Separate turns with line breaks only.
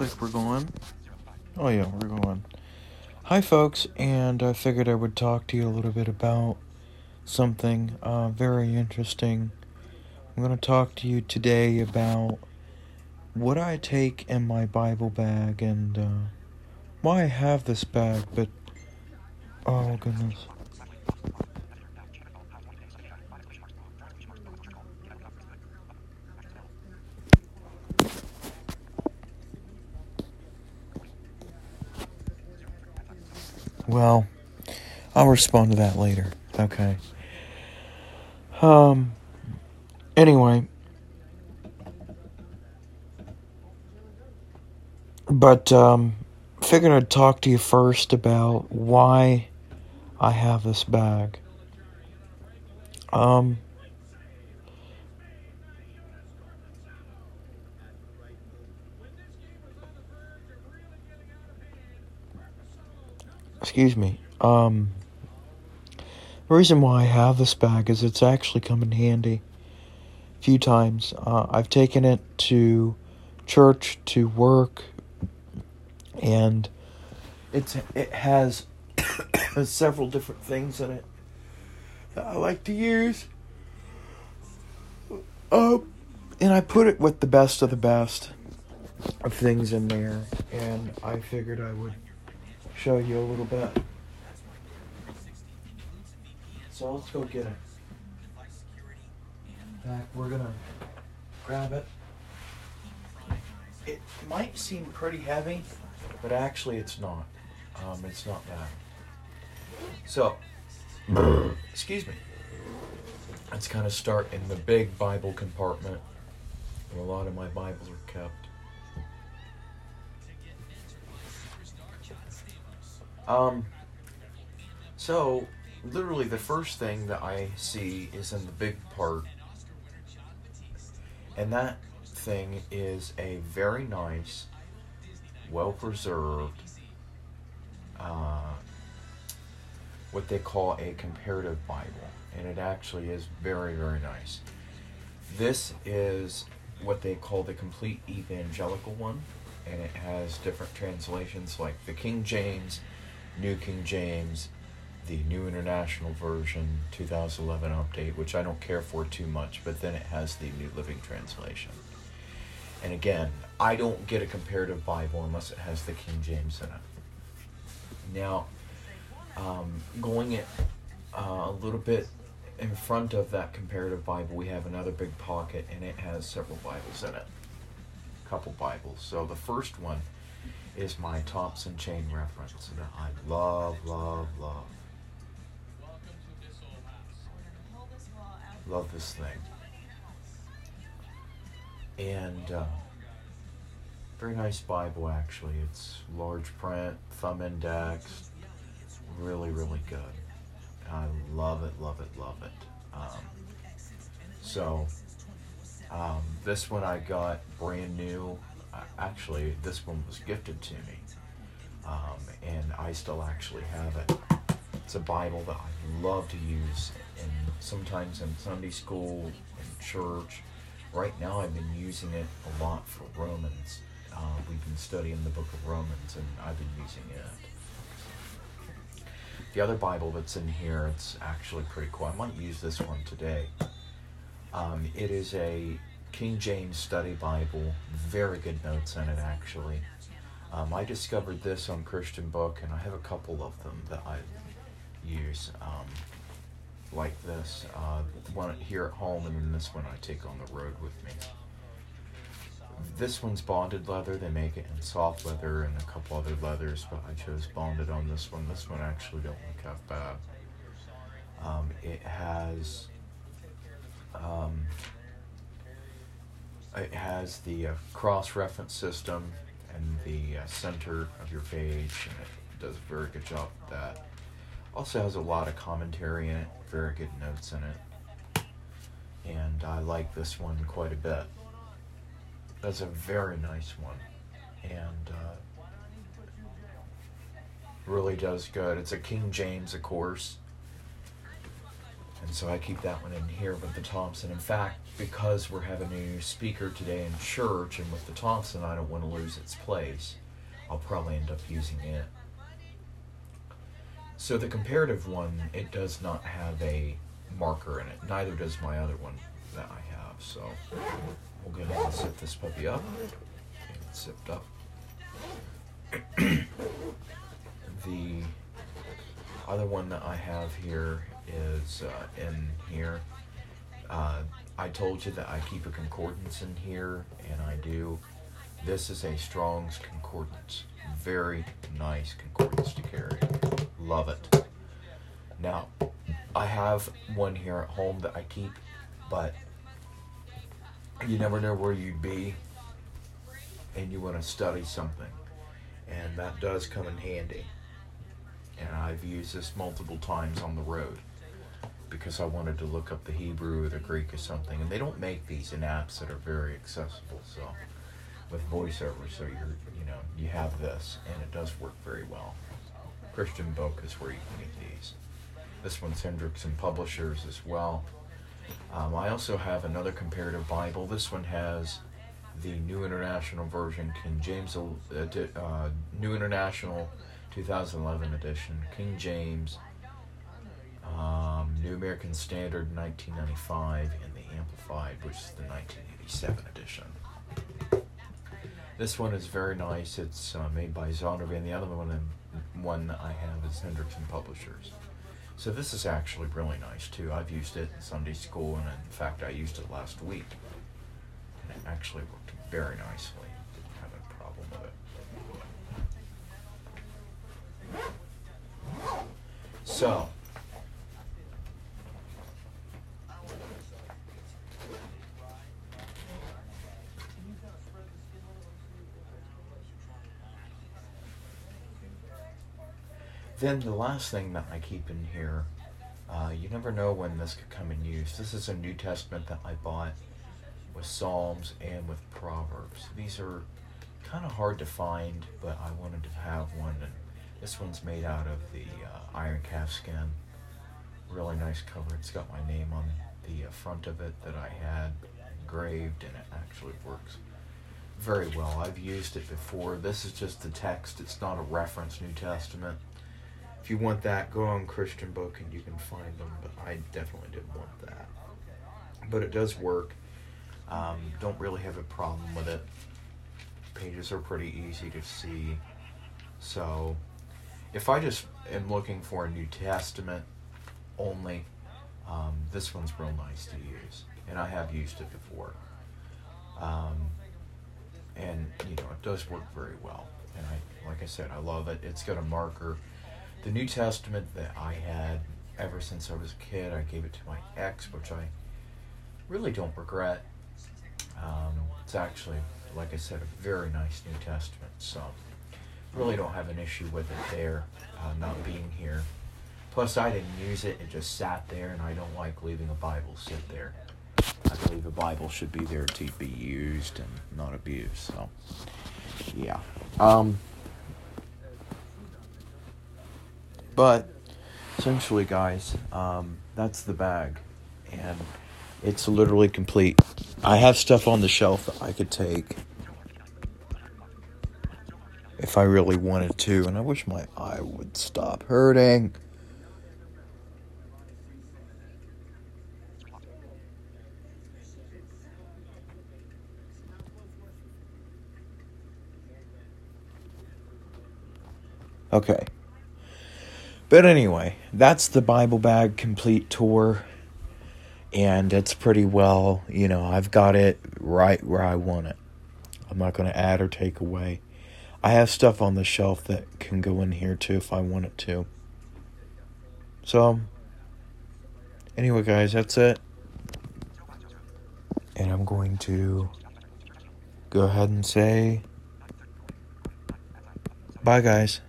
like we're going. Oh, yeah, we're going. Hi, folks, and I figured I would talk to you a little bit about something uh, very interesting. I'm going to talk to you today about what I take in my Bible bag and uh, why I have this bag, but oh, goodness. Well, I'll respond to that later. Okay. Um. Anyway. But, um, figured I'd talk to you first about why I have this bag. Um. Excuse me. Um, the reason why I have this bag is it's actually come in handy a few times. Uh, I've taken it to church, to work, and it's it has several different things in it that I like to use. Uh, and I put it with the best of the best of things in there, and I figured I would show you a little bit. So let's go get it. Back, we're gonna grab it. It might seem pretty heavy, but actually it's not. Um, it's not bad. So, excuse me. Let's kind of start in the big Bible compartment where a lot of my Bibles are kept. Um, so, literally, the first thing that I see is in the big part, and that thing is a very nice, well preserved, uh, what they call a comparative Bible, and it actually is very, very nice. This is what they call the complete evangelical one, and it has different translations like the King James New King James, the New International Version 2011 update, which I don't care for too much, but then it has the New Living Translation. And again, I don't get a comparative Bible unless it has the King James in it. Now, um, going it uh, a little bit in front of that comparative Bible, we have another big pocket, and it has several Bibles in it. A couple Bibles. So the first one is my Thompson chain reference that I love, love, love. Love this thing. And uh, very nice Bible, actually. It's large print, thumb index. Really, really good. I love it, love it, love it. Um, so, um, this one I got brand new actually, this one was gifted to me, um, and I still actually have it. It's a Bible that I love to use, and sometimes in Sunday school, in church. Right now, I've been using it a lot for Romans. Uh, we've been studying the book of Romans, and I've been using it. The other Bible that's in here, it's actually pretty cool. I might use this one today. Um, it is a King James Study Bible. Very good notes in it, actually. Um, I discovered this on Christian Book, and I have a couple of them that I use, um, like this. Uh, one here at home, and then this one I take on the road with me. This one's bonded leather. They make it in soft leather and a couple other leathers, but I chose bonded on this one. This one actually don't look half bad. Um, it has um, it has the uh, cross reference system and the uh, center of your page, and it does a very good job with that. Also has a lot of commentary in it, very good notes in it, and I like this one quite a bit. That's a very nice one, and uh, really does good. It's a King James, of course. And so I keep that one in here with the Thompson. In fact, because we're having a new speaker today in church and with the Thompson, I don't want to lose its place. I'll probably end up using it. So the comparative one, it does not have a marker in it. Neither does my other one that I have. So we'll go ahead and zip this puppy up. It zipped up. the other one that I have here is uh, in here. Uh, I told you that I keep a concordance in here, and I do. This is a Strong's Concordance. Very nice concordance to carry. Love it. Now, I have one here at home that I keep, but you never know where you'd be and you want to study something. And that does come in handy. And I've used this multiple times on the road because I wanted to look up the Hebrew or the Greek or something. And they don't make these in apps that are very accessible. So with voiceover, so you're you know you have this, and it does work very well. Christian Book is where you can get these. This one's Hendrickson Publishers as well. Um, I also have another comparative Bible. This one has the New International Version, King James, uh, uh New International 2011 edition, King James, um, New American Standard 1995, and the Amplified, which is the 1987 edition. This one is very nice. It's uh, made by Zondervan. The other one, one that I have is Hendrickson Publishers. So this is actually really nice too. I've used it in Sunday school, and in fact, I used it last week, and it actually worked very nicely. Didn't have a problem with it. So Then the last thing that I keep in here, uh, you never know when this could come in use. This is a New Testament that I bought with Psalms and with Proverbs. These are kind of hard to find, but I wanted to have one. This one's made out of the uh, iron calf skin. Really nice cover. It's got my name on the uh, front of it that I had engraved, and it actually works very well. I've used it before. This is just the text. It's not a reference New Testament if you want that, go on Christian Book and you can find them. But I definitely didn't want that. But it does work. Um, don't really have a problem with it. Pages are pretty easy to see. So, if I just am looking for a New Testament only, um, this one's real nice to use, and I have used it before. Um, and you know, it does work very well. And I, like I said, I love it. It's got a marker the New Testament that I had ever since I was a kid, I gave it to my ex, which I really don't regret. Um, it's actually, like I said, a very nice New Testament, so really don't have an issue with it there, uh, not being here. Plus, I didn't use it, it just sat there, and I don't like leaving a Bible sit there. I believe a Bible should be there to be used and not abused, so yeah. Um, But essentially, guys, um, that's the bag, and it's literally complete. I have stuff on the shelf that I could take if I really wanted to, and I wish my eye would stop hurting. Okay. But anyway, that's the Bible Bag Complete Tour. And it's pretty well, you know, I've got it right where I want it. I'm not going to add or take away. I have stuff on the shelf that can go in here too if I want it to. So, anyway, guys, that's it. And I'm going to go ahead and say bye, guys.